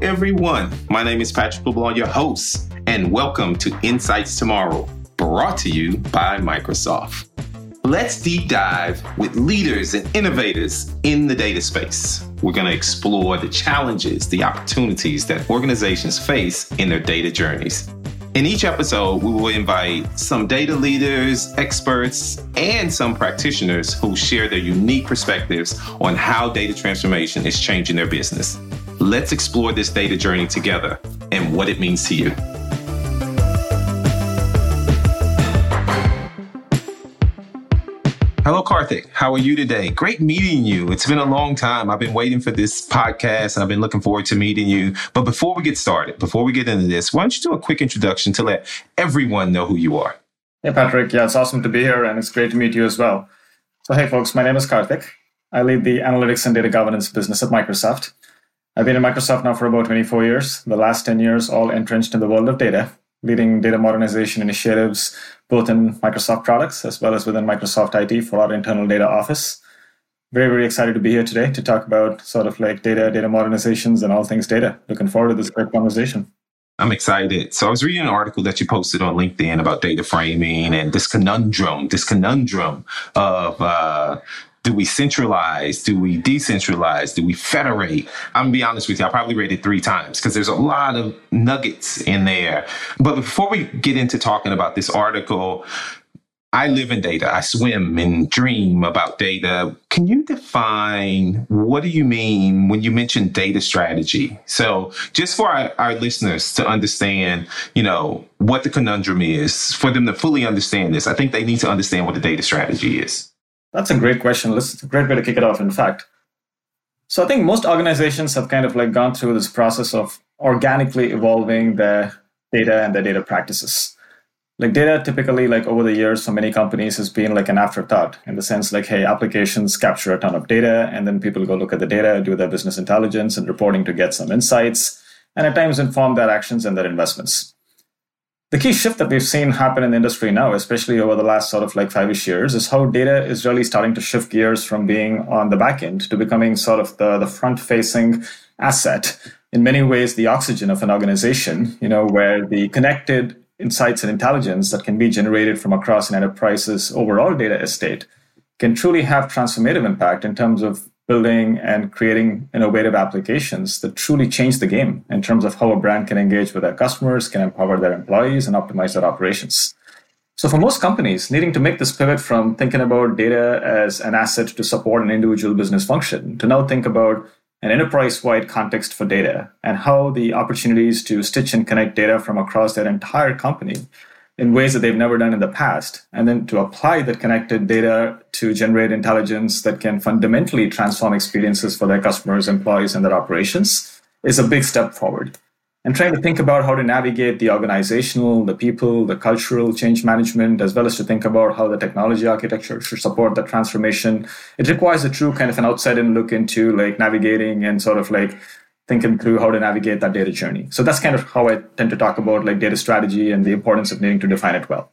Everyone. My name is Patrick LeBlanc, your host, and welcome to Insights Tomorrow, brought to you by Microsoft. Let's deep dive with leaders and innovators in the data space. We're going to explore the challenges, the opportunities that organizations face in their data journeys. In each episode, we will invite some data leaders, experts, and some practitioners who share their unique perspectives on how data transformation is changing their business. Let's explore this data journey together and what it means to you. Hello, Karthik. How are you today? Great meeting you. It's been a long time. I've been waiting for this podcast and I've been looking forward to meeting you. But before we get started, before we get into this, why don't you do a quick introduction to let everyone know who you are? Hey, Patrick. Yeah, it's awesome to be here and it's great to meet you as well. So, hey, folks, my name is Karthik. I lead the analytics and data governance business at Microsoft. I've been at Microsoft now for about 24 years, the last 10 years all entrenched in the world of data, leading data modernization initiatives both in Microsoft products as well as within Microsoft IT for our internal data office. Very, very excited to be here today to talk about sort of like data, data modernizations, and all things data. Looking forward to this great conversation. I'm excited. So I was reading an article that you posted on LinkedIn about data framing and this conundrum, this conundrum of uh, do we centralize? Do we decentralize? Do we federate? I'm gonna be honest with you, I probably read it three times because there's a lot of nuggets in there. But before we get into talking about this article, I live in data. I swim and dream about data. Can you define what do you mean when you mention data strategy? So, just for our, our, listeners to understand, you know, what the conundrum is, for them to fully understand this, I think they need to understand what the data strategy is. That's a great question. It's a great way to kick it off, in fact. So I think most organizations have kind of like gone through this process of organically evolving their data and their data practices. Like data typically like over the years for many companies has been like an afterthought in the sense like, hey, applications capture a ton of data and then people go look at the data, do their business intelligence and reporting to get some insights, and at times inform their actions and their investments the key shift that we've seen happen in the industry now, especially over the last sort of like five-ish years, is how data is really starting to shift gears from being on the back end to becoming sort of the, the front-facing asset. In many ways, the oxygen of an organization, you know, where the connected insights and intelligence that can be generated from across an enterprise's overall data estate can truly have transformative impact in terms of building and creating innovative applications that truly change the game in terms of how a brand can engage with their customers, can empower their employees, and optimize their operations. So, for most companies, needing to make this pivot from thinking about data as an asset to support an individual business function to now think about an enterprise wide context for data and how the opportunities to stitch and connect data from across their entire company in ways that they've never done in the past, and then to apply that connected data to generate intelligence that can fundamentally transform experiences for their customers, employees, and their operations is a big step forward. And trying to think about how to navigate the organizational, the people, the cultural change management, as well as to think about how the technology architecture should support that transformation. It requires a true kind of an outside in look into like navigating and sort of like thinking through how to navigate that data journey. So that's kind of how I tend to talk about like data strategy and the importance of needing to define it well.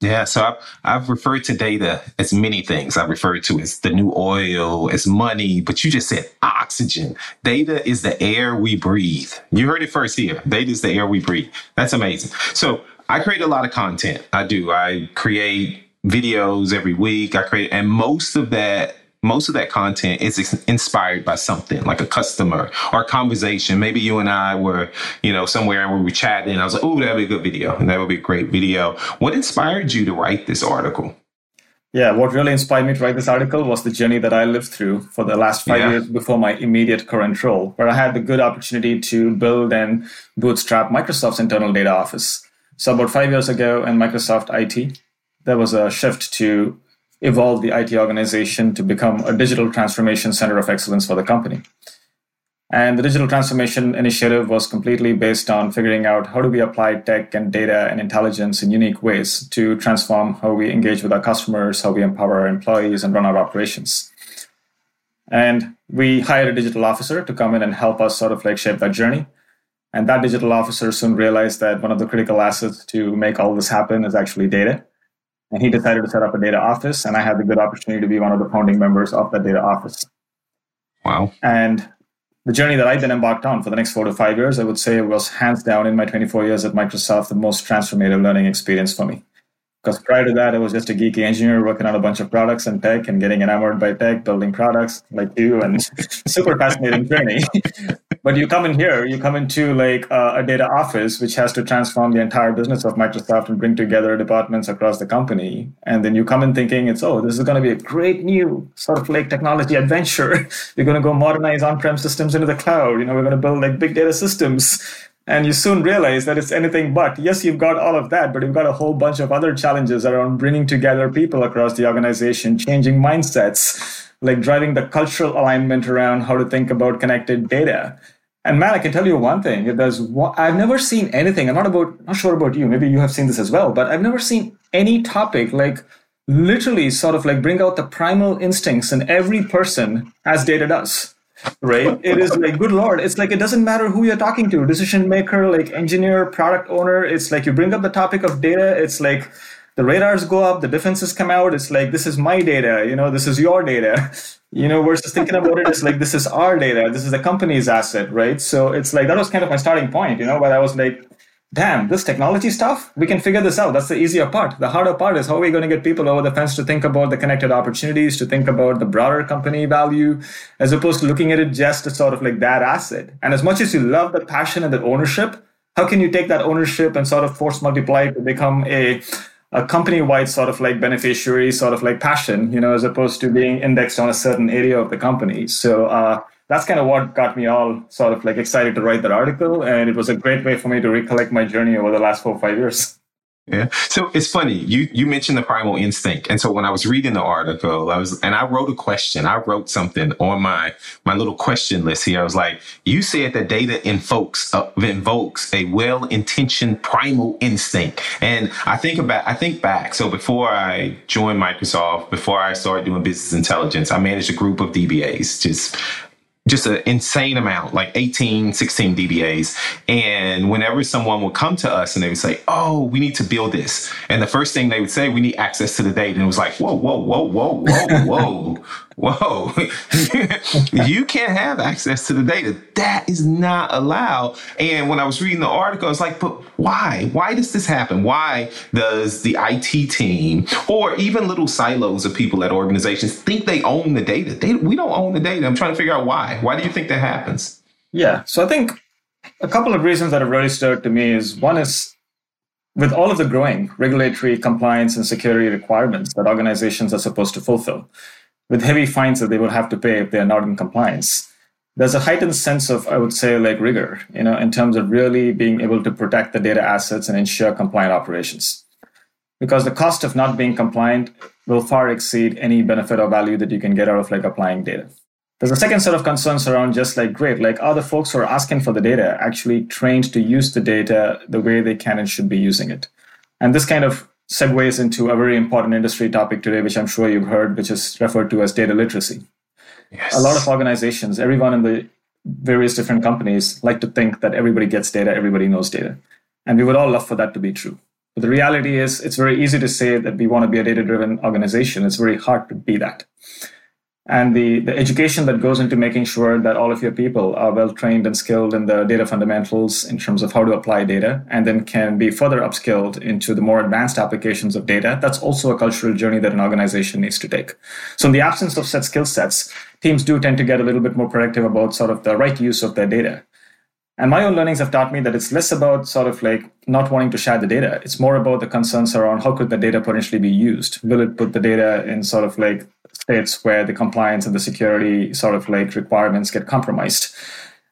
Yeah, so I've, I've referred to data as many things. I've referred to as the new oil, as money, but you just said oxygen. Data is the air we breathe. You heard it first here. Data is the air we breathe. That's amazing. So I create a lot of content. I do. I create videos every week. I create, and most of that most of that content is inspired by something like a customer or a conversation. Maybe you and I were, you know, somewhere and we were chatting. I was like, oh, that'd be a good video. And that would be a great video. What inspired you to write this article? Yeah, what really inspired me to write this article was the journey that I lived through for the last five yeah. years before my immediate current role, where I had the good opportunity to build and bootstrap Microsoft's internal data office. So, about five years ago in Microsoft IT, there was a shift to evolve the IT organization to become a digital transformation center of excellence for the company. And the digital transformation initiative was completely based on figuring out how do we apply tech and data and intelligence in unique ways to transform how we engage with our customers, how we empower our employees, and run our operations. And we hired a digital officer to come in and help us sort of like shape that journey. And that digital officer soon realized that one of the critical assets to make all this happen is actually data. And he decided to set up a data office, and I had the good opportunity to be one of the founding members of that data office. Wow. And the journey that I've been embarked on for the next four to five years, I would say was hands down in my 24 years at Microsoft the most transformative learning experience for me. Because prior to that, I was just a geeky engineer working on a bunch of products and tech and getting enamored by tech, building products like you, and super fascinating journey. But you come in here, you come into like uh, a data office, which has to transform the entire business of Microsoft and bring together departments across the company. And then you come in thinking it's, oh, this is going to be a great new sort of like technology adventure. We're going to go modernize on-prem systems into the cloud. You know, we're going to build like big data systems and you soon realize that it's anything but. Yes, you've got all of that, but you've got a whole bunch of other challenges around bringing together people across the organization, changing mindsets, like driving the cultural alignment around how to think about connected data. And man, I can tell you one thing. There's I've never seen anything. I'm not about not sure about you. Maybe you have seen this as well, but I've never seen any topic like literally sort of like bring out the primal instincts in every person as data does right it is like good lord it's like it doesn't matter who you're talking to decision maker like engineer product owner it's like you bring up the topic of data it's like the radars go up the defenses come out it's like this is my data you know this is your data you know versus thinking about it it's like this is our data this is the company's asset right so it's like that was kind of my starting point you know where i was like damn, this technology stuff, we can figure this out. That's the easier part. The harder part is how are we going to get people over the fence to think about the connected opportunities, to think about the broader company value, as opposed to looking at it just as sort of like that asset. And as much as you love the passion and the ownership, how can you take that ownership and sort of force multiply to become a a company-wide sort of like beneficiary, sort of like passion, you know, as opposed to being indexed on a certain area of the company. So uh, that's kind of what got me all sort of like excited to write that article. And it was a great way for me to recollect my journey over the last four or five years. Yeah. So it's funny. You you mentioned the primal instinct. And so when I was reading the article, I was and I wrote a question. I wrote something on my my little question list here. I was like, you said that data invokes uh, invokes a well-intentioned primal instinct. And I think about I think back. So before I joined Microsoft, before I started doing business intelligence, I managed a group of DBAs, just just an insane amount, like 18, 16 DBAs. And whenever someone would come to us and they would say, Oh, we need to build this. And the first thing they would say, we need access to the data. And it was like, whoa, whoa, whoa, whoa, whoa, whoa whoa, you can't have access to the data. That is not allowed. And when I was reading the article, I was like, but why? Why does this happen? Why does the IT team or even little silos of people at organizations think they own the data? They, we don't own the data. I'm trying to figure out why. Why do you think that happens? Yeah. So I think a couple of reasons that have really stood to me is one is with all of the growing regulatory compliance and security requirements that organizations are supposed to fulfill with heavy fines that they will have to pay if they are not in compliance. There's a heightened sense of, I would say, like rigor, you know, in terms of really being able to protect the data assets and ensure compliant operations. Because the cost of not being compliant will far exceed any benefit or value that you can get out of like applying data. There's a second set of concerns around just like, great, like are the folks who are asking for the data actually trained to use the data the way they can and should be using it? And this kind of segues into a very important industry topic today, which I'm sure you've heard, which is referred to as data literacy. Yes. A lot of organizations, everyone in the various different companies, like to think that everybody gets data, everybody knows data. And we would all love for that to be true. But the reality is, it's very easy to say that we want to be a data driven organization. It's very hard to be that and the, the education that goes into making sure that all of your people are well trained and skilled in the data fundamentals in terms of how to apply data and then can be further upskilled into the more advanced applications of data that's also a cultural journey that an organization needs to take so in the absence of set skill sets teams do tend to get a little bit more predictive about sort of the right use of their data and my own learnings have taught me that it's less about sort of like not wanting to share the data. It's more about the concerns around how could the data potentially be used? Will it put the data in sort of like states where the compliance and the security sort of like requirements get compromised?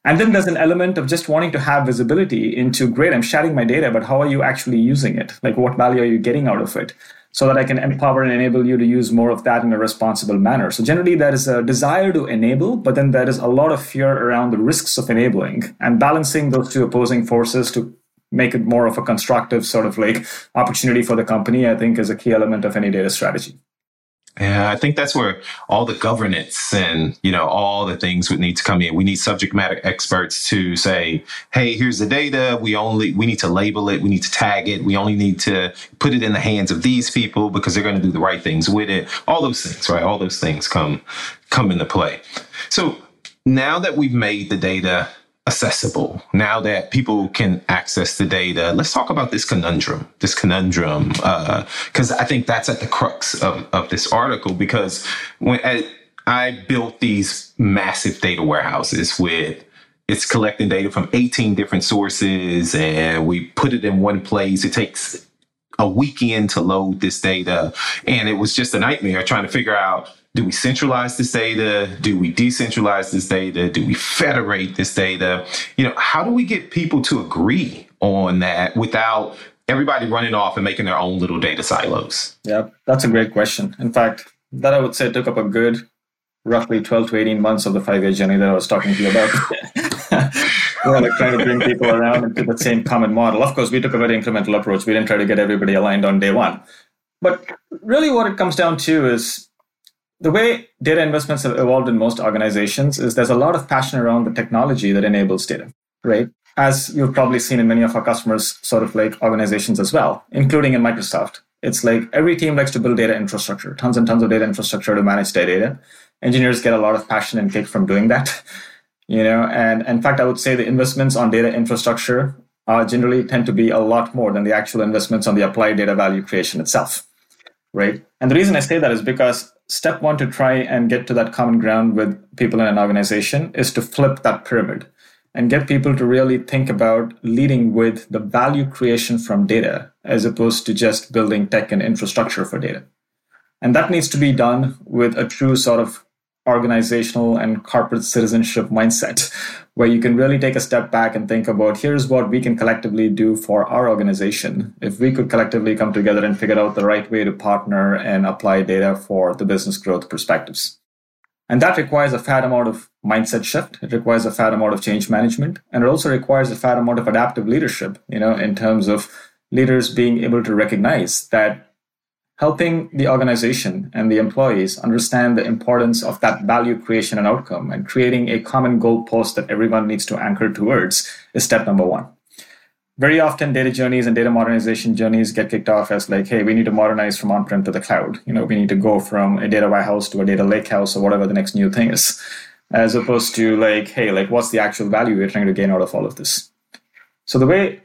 And then there's an element of just wanting to have visibility into great, I'm sharing my data, but how are you actually using it? Like what value are you getting out of it? so that I can empower and enable you to use more of that in a responsible manner. So generally there is a desire to enable, but then there is a lot of fear around the risks of enabling and balancing those two opposing forces to make it more of a constructive sort of like opportunity for the company, I think is a key element of any data strategy. Yeah, I think that's where all the governance and, you know, all the things would need to come in. We need subject matter experts to say, hey, here's the data. We only, we need to label it. We need to tag it. We only need to put it in the hands of these people because they're going to do the right things with it. All those things, right? All those things come, come into play. So now that we've made the data accessible, now that people can access the data, let's talk about this conundrum, this conundrum, because uh, I think that's at the crux of, of this article. Because when I, I built these massive data warehouses with it's collecting data from 18 different sources and we put it in one place. It takes a weekend to load this data. And it was just a nightmare trying to figure out do we centralize this data? Do we decentralize this data? Do we federate this data? You know, how do we get people to agree on that without everybody running off and making their own little data silos? Yeah, that's a great question. In fact, that I would say took up a good roughly 12 to 18 months of the five year journey that I was talking to you about. We're like trying to bring people around into the same common model. Of course, we took a very incremental approach. We didn't try to get everybody aligned on day one. But really, what it comes down to is the way data investments have evolved in most organizations is there's a lot of passion around the technology that enables data, right? As you've probably seen in many of our customers, sort of like organizations as well, including in Microsoft. It's like every team likes to build data infrastructure, tons and tons of data infrastructure to manage their data. Engineers get a lot of passion and kick from doing that. You know, and in fact, I would say the investments on data infrastructure uh, generally tend to be a lot more than the actual investments on the applied data value creation itself, right? And the reason I say that is because step one to try and get to that common ground with people in an organization is to flip that pyramid and get people to really think about leading with the value creation from data as opposed to just building tech and infrastructure for data. And that needs to be done with a true sort of organizational and corporate citizenship mindset where you can really take a step back and think about here's what we can collectively do for our organization. If we could collectively come together and figure out the right way to partner and apply data for the business growth perspectives. And that requires a fat amount of mindset shift. It requires a fat amount of change management. And it also requires a fat amount of adaptive leadership you know in terms of leaders being able to recognize that helping the organization and the employees understand the importance of that value creation and outcome and creating a common goalpost that everyone needs to anchor towards is step number one. Very often data journeys and data modernization journeys get kicked off as like, hey, we need to modernize from on-prem to the cloud. You know, we need to go from a data warehouse to a data lakehouse or whatever the next new thing is. As opposed to like, hey, like what's the actual value we're trying to gain out of all of this? So the way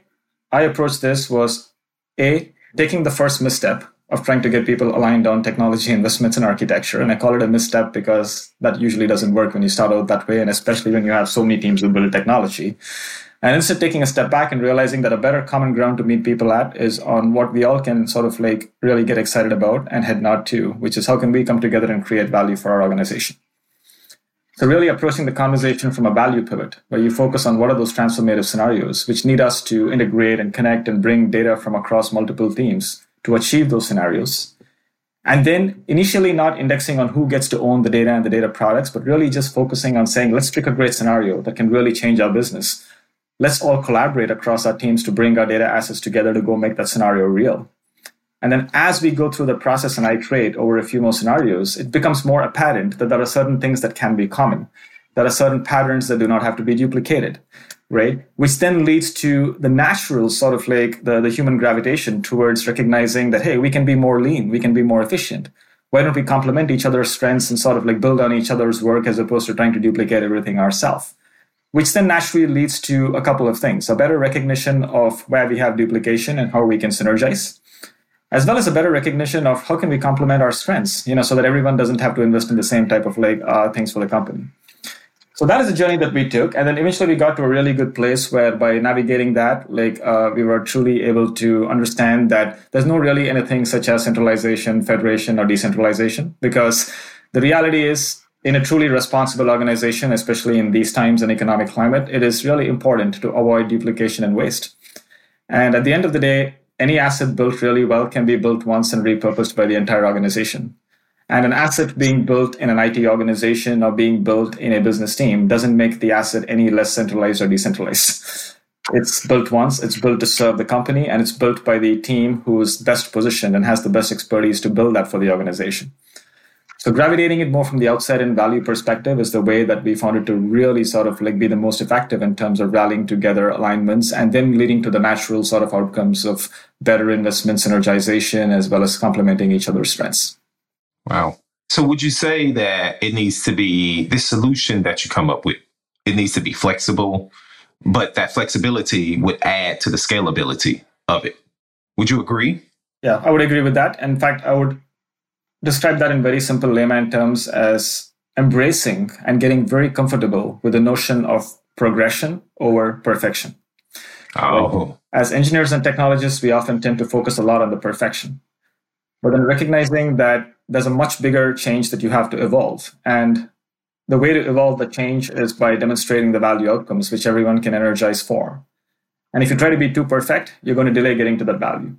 I approached this was A, taking the first misstep of trying to get people aligned on technology investments and architecture. And I call it a misstep because that usually doesn't work when you start out that way, and especially when you have so many teams who build technology. And instead taking a step back and realizing that a better common ground to meet people at is on what we all can sort of like really get excited about and head nod to, which is how can we come together and create value for our organization. So really approaching the conversation from a value pivot, where you focus on what are those transformative scenarios which need us to integrate and connect and bring data from across multiple teams to achieve those scenarios. And then initially not indexing on who gets to own the data and the data products, but really just focusing on saying, let's pick a great scenario that can really change our business. Let's all collaborate across our teams to bring our data assets together to go make that scenario real. And then as we go through the process and iterate over a few more scenarios, it becomes more apparent that there are certain things that can be common. There are certain patterns that do not have to be duplicated right? Which then leads to the natural sort of like the, the human gravitation towards recognizing that, hey, we can be more lean, we can be more efficient. Why don't we complement each other's strengths and sort of like build on each other's work as opposed to trying to duplicate everything ourselves? Which then naturally leads to a couple of things a better recognition of where we have duplication and how we can synergize, as well as a better recognition of how can we complement our strengths, you know, so that everyone doesn't have to invest in the same type of like uh, things for the company. So that is a journey that we took, and then eventually we got to a really good place where, by navigating that, like uh, we were truly able to understand that there's no really anything such as centralization, federation, or decentralization, because the reality is, in a truly responsible organization, especially in these times and economic climate, it is really important to avoid duplication and waste. And at the end of the day, any asset built really well can be built once and repurposed by the entire organization. And an asset being built in an IT organization or being built in a business team doesn't make the asset any less centralized or decentralized. It's built once, it's built to serve the company, and it's built by the team who is best positioned and has the best expertise to build that for the organization. So gravitating it more from the outside in value perspective is the way that we found it to really sort of like be the most effective in terms of rallying together alignments and then leading to the natural sort of outcomes of better investment synergization as well as complementing each other's strengths. Wow. So would you say that it needs to be this solution that you come up with? It needs to be flexible, but that flexibility would add to the scalability of it. Would you agree? Yeah, I would agree with that. In fact, I would describe that in very simple layman terms as embracing and getting very comfortable with the notion of progression over perfection. Oh. As engineers and technologists, we often tend to focus a lot on the perfection. But then recognizing that there's a much bigger change that you have to evolve. And the way to evolve the change is by demonstrating the value outcomes, which everyone can energize for. And if you try to be too perfect, you're going to delay getting to that value.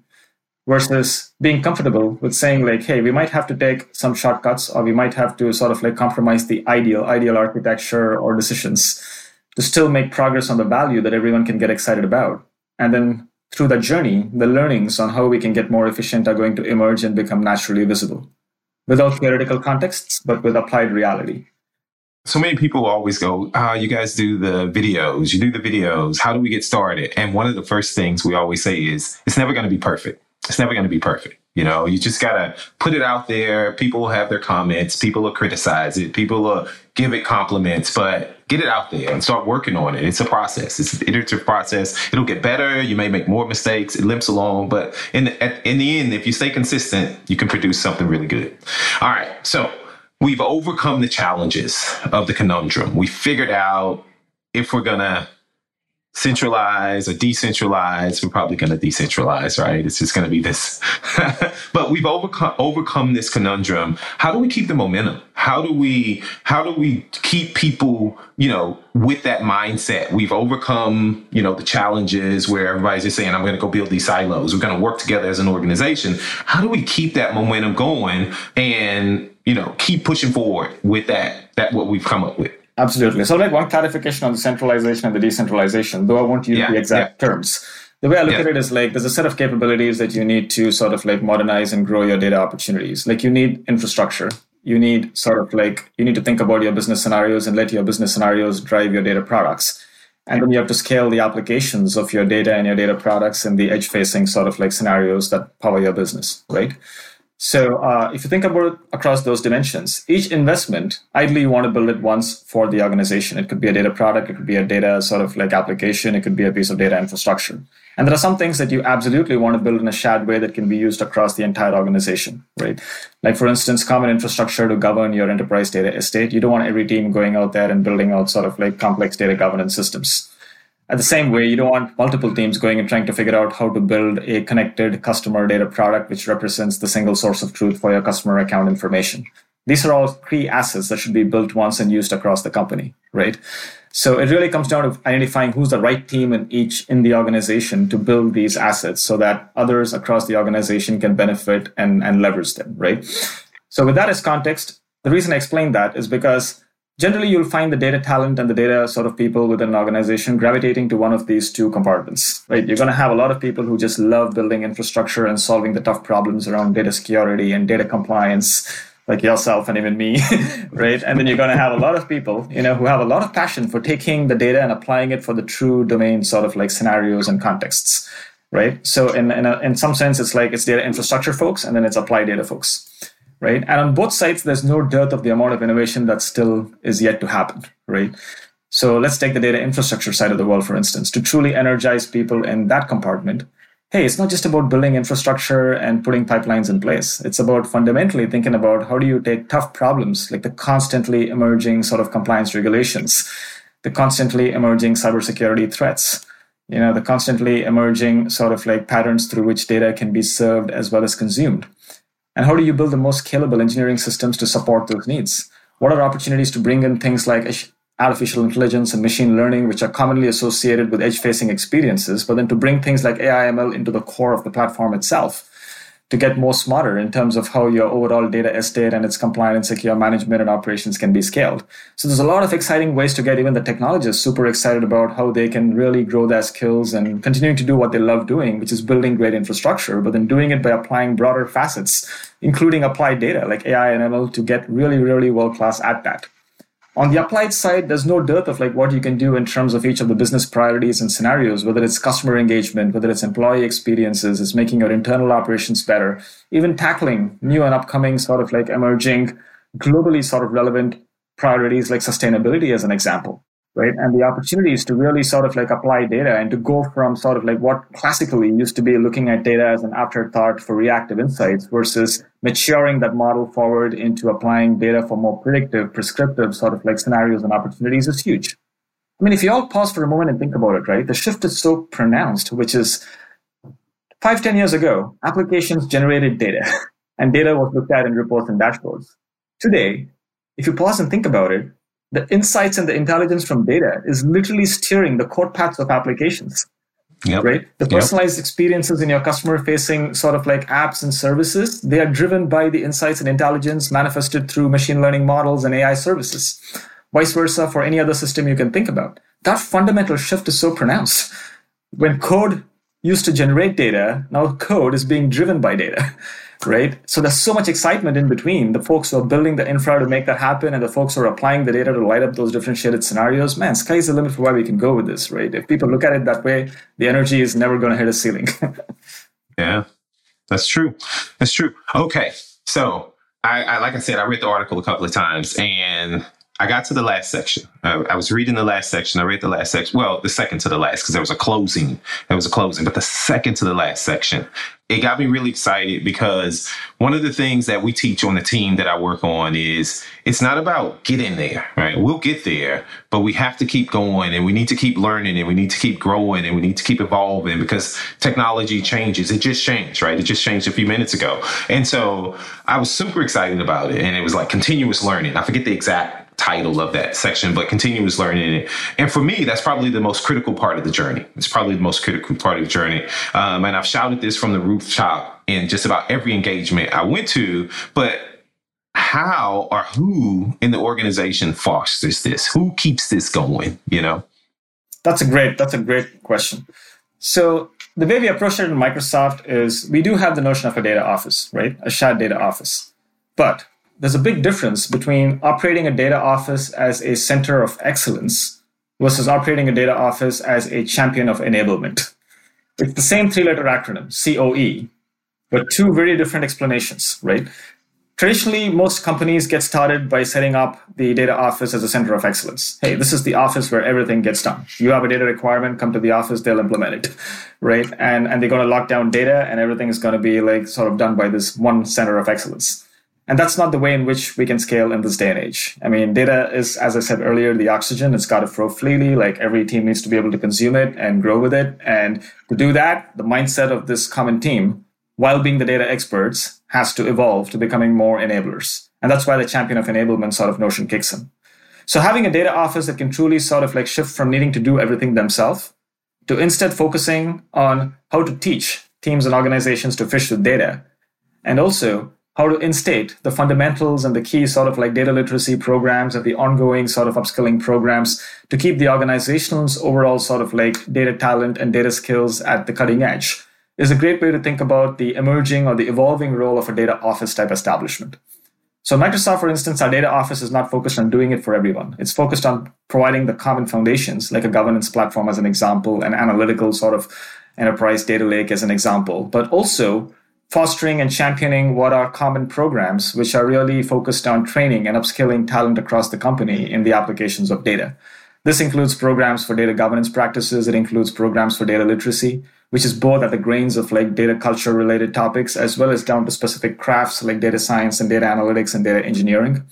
Versus being comfortable with saying, like, hey, we might have to take some shortcuts or we might have to sort of like compromise the ideal, ideal architecture or decisions to still make progress on the value that everyone can get excited about. And then through that journey, the learnings on how we can get more efficient are going to emerge and become naturally visible without theoretical contexts, but with applied reality. So many people always go, ah, you guys do the videos, you do the videos. How do we get started? And one of the first things we always say is, it's never going to be perfect. It's never going to be perfect. You know, you just got to put it out there. People will have their comments. People will criticize it. People will give it compliments, but get it out there and start working on it. It's a process. It's an iterative process. It'll get better. You may make more mistakes. It limps along, but in the, in the end, if you stay consistent, you can produce something really good. All right. So we've overcome the challenges of the conundrum. We figured out if we're to centralize or decentralize, we're probably going to decentralize, right? It's just going to be this. but we've overcome overcome this conundrum. How do we keep the momentum? How do we how do we keep people, you know, with that mindset? We've overcome, you know, the challenges where everybody's just saying, I'm going to go build these silos. We're going to work together as an organization. How do we keep that momentum going and, you know, keep pushing forward with that that what we've come up with? Absolutely. So, like one clarification on the centralization and the decentralization, though I won't use yeah, the exact yeah. terms. The way I look yeah. at it is like there's a set of capabilities that you need to sort of like modernize and grow your data opportunities. Like you need infrastructure. You need sort of like you need to think about your business scenarios and let your business scenarios drive your data products. And then you have to scale the applications of your data and your data products in the edge facing sort of like scenarios that power your business, right? So uh, if you think about it across those dimensions, each investment, ideally you want to build it once for the organization. It could be a data product, it could be a data sort of like application, it could be a piece of data infrastructure. And there are some things that you absolutely want to build in a shared way that can be used across the entire organization, right? Like for instance, common infrastructure to govern your enterprise data estate. You don't want every team going out there and building out sort of like complex data governance systems. At the same way, you don't want multiple teams going and trying to figure out how to build a connected customer data product which represents the single source of truth for your customer account information. These are all key assets that should be built once and used across the company, right? So it really comes down to identifying who's the right team in each in the organization to build these assets so that others across the organization can benefit and, and leverage them, right? So with that as context, the reason I explain that is because Generally, you'll find the data talent and the data sort of people within an organization gravitating to one of these two compartments, right? You're going to have a lot of people who just love building infrastructure and solving the tough problems around data security and data compliance, like yourself and even me, right? And then you're going to have a lot of people, you know, who have a lot of passion for taking the data and applying it for the true domain sort of like scenarios and contexts, right? So in in, a, in some sense, it's like it's data infrastructure folks, and then it's applied data folks right? And on both sides, there's no dearth of the amount of innovation that still is yet to happen, right? So let's take the data infrastructure side of the world, for instance, to truly energize people in that compartment. Hey, it's not just about building infrastructure and putting pipelines in place. It's about fundamentally thinking about how do you take tough problems like the constantly emerging sort of compliance regulations, the constantly emerging cybersecurity threats, you know, the constantly emerging sort of like patterns through which data can be served as well as consumed and how do you build the most scalable engineering systems to support those needs? What are opportunities to bring in things like artificial intelligence and machine learning, which are commonly associated with edge facing experiences, but then to bring things like AI ML into the core of the platform itself? To get more smarter in terms of how your overall data estate and its compliant and secure management and operations can be scaled. So there's a lot of exciting ways to get even the technologists super excited about how they can really grow their skills and continuing to do what they love doing, which is building great infrastructure, but then doing it by applying broader facets, including applied data like AI and ML to get really, really world class at that. On the applied side, there's no dearth of like what you can do in terms of each of the business priorities and scenarios, whether it's customer engagement, whether it's employee experiences, it's making your internal operations better, even tackling new and upcoming sort of like emerging globally sort of relevant priorities like sustainability as an example right? And the opportunities to really sort of like apply data and to go from sort of like what classically used to be looking at data as an afterthought for reactive insights versus maturing that model forward into applying data for more predictive prescriptive sort of like scenarios and opportunities is huge. I mean if you all pause for a moment and think about it right the shift is so pronounced which is five ten years ago applications generated data and data was looked at in reports and dashboards. Today if you pause and think about it the insights and the intelligence from data is literally steering the core paths of applications. Yep. Right? The personalized yep. experiences in your customer facing sort of like apps and services, they are driven by the insights and intelligence manifested through machine learning models and AI services. Vice versa for any other system you can think about. That fundamental shift is so pronounced. When code used to generate data, now code is being driven by data right? So there's so much excitement in between the folks who are building the infra to make that happen and the folks who are applying the data to light up those differentiated scenarios. Man, sky's the limit for where we can go with this, right? If people look at it that way, the energy is never going to hit a ceiling. yeah, that's true. That's true. Okay. So I, I, like I said, I read the article a couple of times and I got to the last section. I, I, was reading the last section. I read the last section. Well, the second to the last because there was a closing. There was a closing, but the second to the last section. It got me really excited because one of the things that we teach on the team that I work on is it's not about getting there, right? We'll get there, but we have to keep going and we need to keep learning and we need to keep growing and we need to keep evolving because technology changes. It just changed, right? It just changed a few minutes ago. And so I was super excited about it. And it was like continuous learning. I forget the exact title of that section, but continuous learning. And for me, that's probably the most critical part of the journey. It's probably the most critical part of the journey. Um, and I've shouted this from the rooftop in just about every engagement I went to, but how or who in the organization fosters this? Who keeps this going? You know? That's a great, that's a great question. So the way we approach it in Microsoft is we do have the notion of a data office, right? A shared data office. But there's a big difference between operating a data office as a center of excellence versus operating a data office as a champion of enablement. It's the same three letter acronym, COE, but two very different explanations, right? Traditionally, most companies get started by setting up the data office as a center of excellence. Hey, this is the office where everything gets done. You have a data requirement, come to the office, they'll implement it, right? And, and they're going to lock down data and everything is going to be like sort of done by this one center of excellence. And that's not the way in which we can scale in this day and age. I mean, data is, as I said earlier, the oxygen. It's got to flow freely. Like every team needs to be able to consume it and grow with it. And to do that, the mindset of this common team, while being the data experts, has to evolve to becoming more enablers. And that's why the champion of enablement sort of notion kicks in. So having a data office that can truly sort of like shift from needing to do everything themselves to instead focusing on how to teach teams and organizations to fish with data and also how to instate the fundamentals and the key sort of like data literacy programs and the ongoing sort of upskilling programs to keep the organization's overall sort of like data talent and data skills at the cutting edge is a great way to think about the emerging or the evolving role of a data office type establishment. So Microsoft, for instance, our data office is not focused on doing it for everyone. It's focused on providing the common foundations, like a governance platform as an example, an analytical sort of enterprise data lake as an example, but also fostering and championing what are common programs, which are really focused on training and upskilling talent across the company in the applications of data. This includes programs for data governance practices. It includes programs for data literacy, which is both at the grains of like data culture related topics, as well as down to specific crafts like data science and data analytics and data engineering.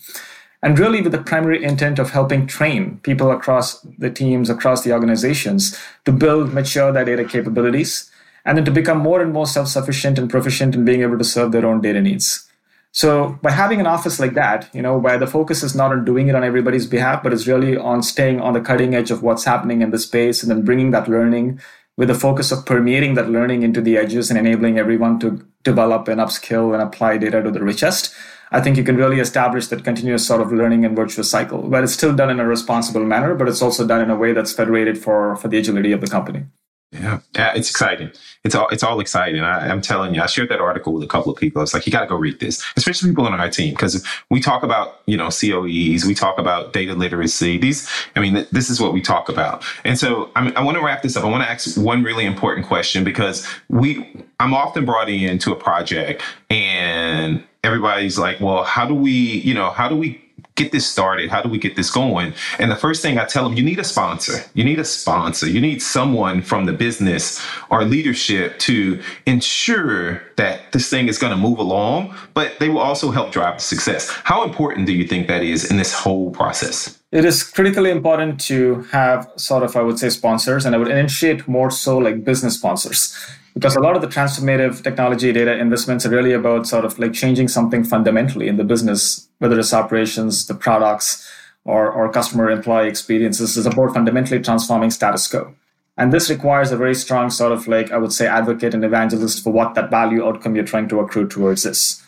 And really with the primary intent of helping train people across the teams, across the organizations to build, mature their data capabilities and then to become more and more self-sufficient and proficient in being able to serve their own data needs. So by having an office like that, you know, where the focus is not on doing it on everybody's behalf, but it's really on staying on the cutting edge of what's happening in the space and then bringing that learning with the focus of permeating that learning into the edges and enabling everyone to develop and upskill and apply data to the richest. I think you can really establish that continuous sort of learning and virtuous cycle, where it's still done in a responsible manner, but it's also done in a way that's federated for, for the agility of the company. Yeah, it's exciting. It's all it's all exciting. I, am telling you, I shared that article with a couple of people. It's like you got to go read this, especially people on our team, because we talk about you know COEs, we talk about data literacy. These, I mean, th- this is what we talk about. And so I, I want to wrap this up. I want to ask one really important question because we, I'm often brought into a project and everybody's like, well, how do we, you know, how do we get this started? How do we get this going? And the first thing I tell them, you need a sponsor. You need a sponsor. You need someone from the business or leadership to ensure that this thing is going to move along, but they will also help drive the success. How important do you think that is in this whole process? It is critically important to have sort of, I would say, sponsors, and I would initiate more so like business sponsors because a lot of the transformative technology data investments are really about sort of like changing something fundamentally in the business, whether it's operations, the products, or, or customer employee experiences, is about fundamentally transforming status quo. And this requires a very strong sort of like, I would say, advocate and evangelist for what that value outcome you're trying to accrue towards is.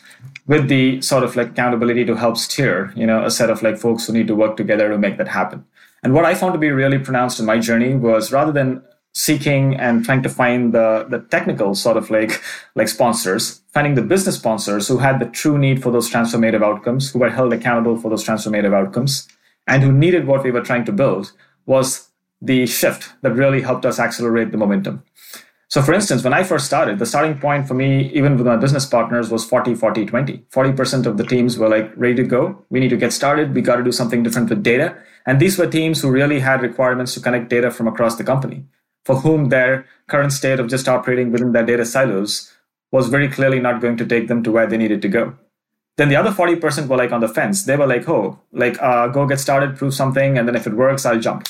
With the sort of like accountability to help steer, you know, a set of like folks who need to work together to make that happen. And what I found to be really pronounced in my journey was rather than seeking and trying to find the, the technical sort of like like sponsors finding the business sponsors who had the true need for those transformative outcomes who were held accountable for those transformative outcomes and who needed what we were trying to build was the shift that really helped us accelerate the momentum. So for instance when i first started the starting point for me even with my business partners was 40 40 20 40% of the teams were like ready to go. We need to get started. We got to do something different with data. And these were teams who really had requirements to connect data from across the company for whom their current state of just operating within their data silos was very clearly not going to take them to where they needed to go. Then the other 40% were like on the fence. They were like, oh, like, uh, go get started, prove something, and then if it works, I'll jump.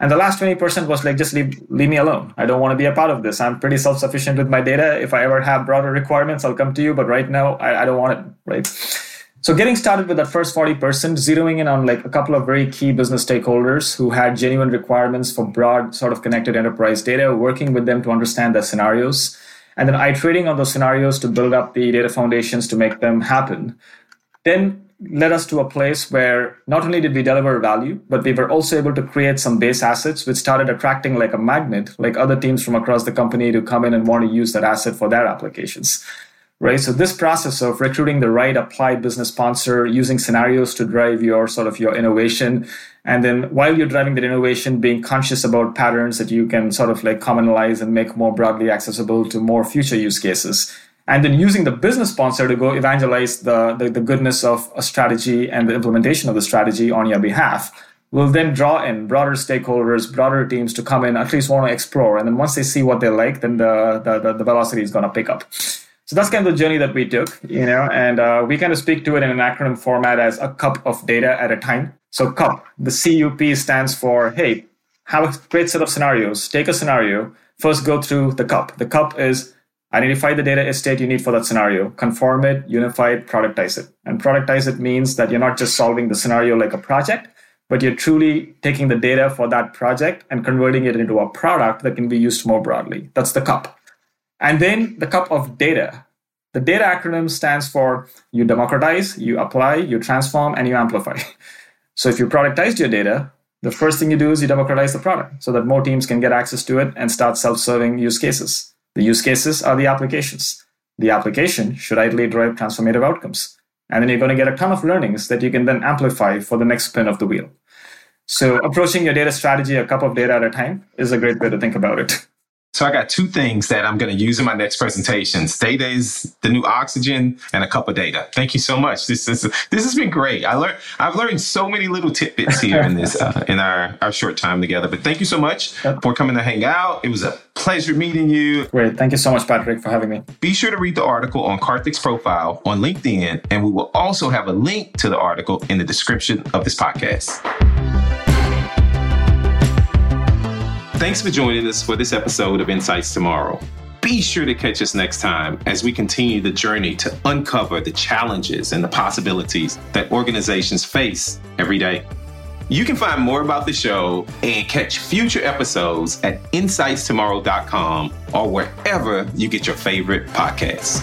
And the last 20% was like, just leave, leave me alone. I don't want to be a part of this. I'm pretty self sufficient with my data. If I ever have broader requirements, I'll come to you. But right now, I, I don't want it, right? So getting started with that first 40%, zeroing in on like a couple of very key business stakeholders who had genuine requirements for broad sort of connected enterprise data, working with them to understand their scenarios, and then iterating on those scenarios to build up the data foundations to make them happen. Then led us to a place where not only did we deliver value, but we were also able to create some base assets, which started attracting like a magnet, like other teams from across the company to come in and want to use that asset for their applications right? So this process of recruiting the right applied business sponsor, using scenarios to drive your sort of your innovation, and then while you're driving that innovation, being conscious about patterns that you can sort of like commonalize and make more broadly accessible to more future use cases. And then using the business sponsor to go evangelize the, the, the goodness of a strategy and the implementation of the strategy on your behalf will then draw in broader stakeholders, broader teams to come in, at least want to explore. And then once they see what they like, then the, the, the velocity is going to pick up. So that's kind of the journey that we took, you know, and uh, we kind of speak to it in an acronym format as a cup of data at a time. So CUP, the CUP stands for, hey, have a great set of scenarios. Take a scenario, first go through the cup. The cup is identify the data estate you need for that scenario, conform it, unify it, productize it. And productize it means that you're not just solving the scenario like a project, but you're truly taking the data for that project and converting it into a product that can be used more broadly. That's the cup. And then the cup of data. The data acronym stands for you democratize, you apply, you transform, and you amplify. So if you productized your data, the first thing you do is you democratize the product so that more teams can get access to it and start self-serving use cases. The use cases are the applications. The application should ideally drive transformative outcomes. And then you're going to get a ton of learnings that you can then amplify for the next spin of the wheel. So approaching your data strategy a cup of data at a time is a great way to think about it. So I got two things that I'm going to use in my next presentations. Data is the new oxygen and a cup of data. Thank you so much. This is this has been great. I learned I've learned so many little tidbits here in this uh, in our our short time together. But thank you so much for coming to hang out. It was a pleasure meeting you. Great. Thank you so much, Patrick, for having me. Be sure to read the article on Karthik's profile on LinkedIn, and we will also have a link to the article in the description of this podcast. Thanks for joining us for this episode of Insights Tomorrow. Be sure to catch us next time as we continue the journey to uncover the challenges and the possibilities that organizations face every day. You can find more about the show and catch future episodes at insightstomorrow.com or wherever you get your favorite podcasts.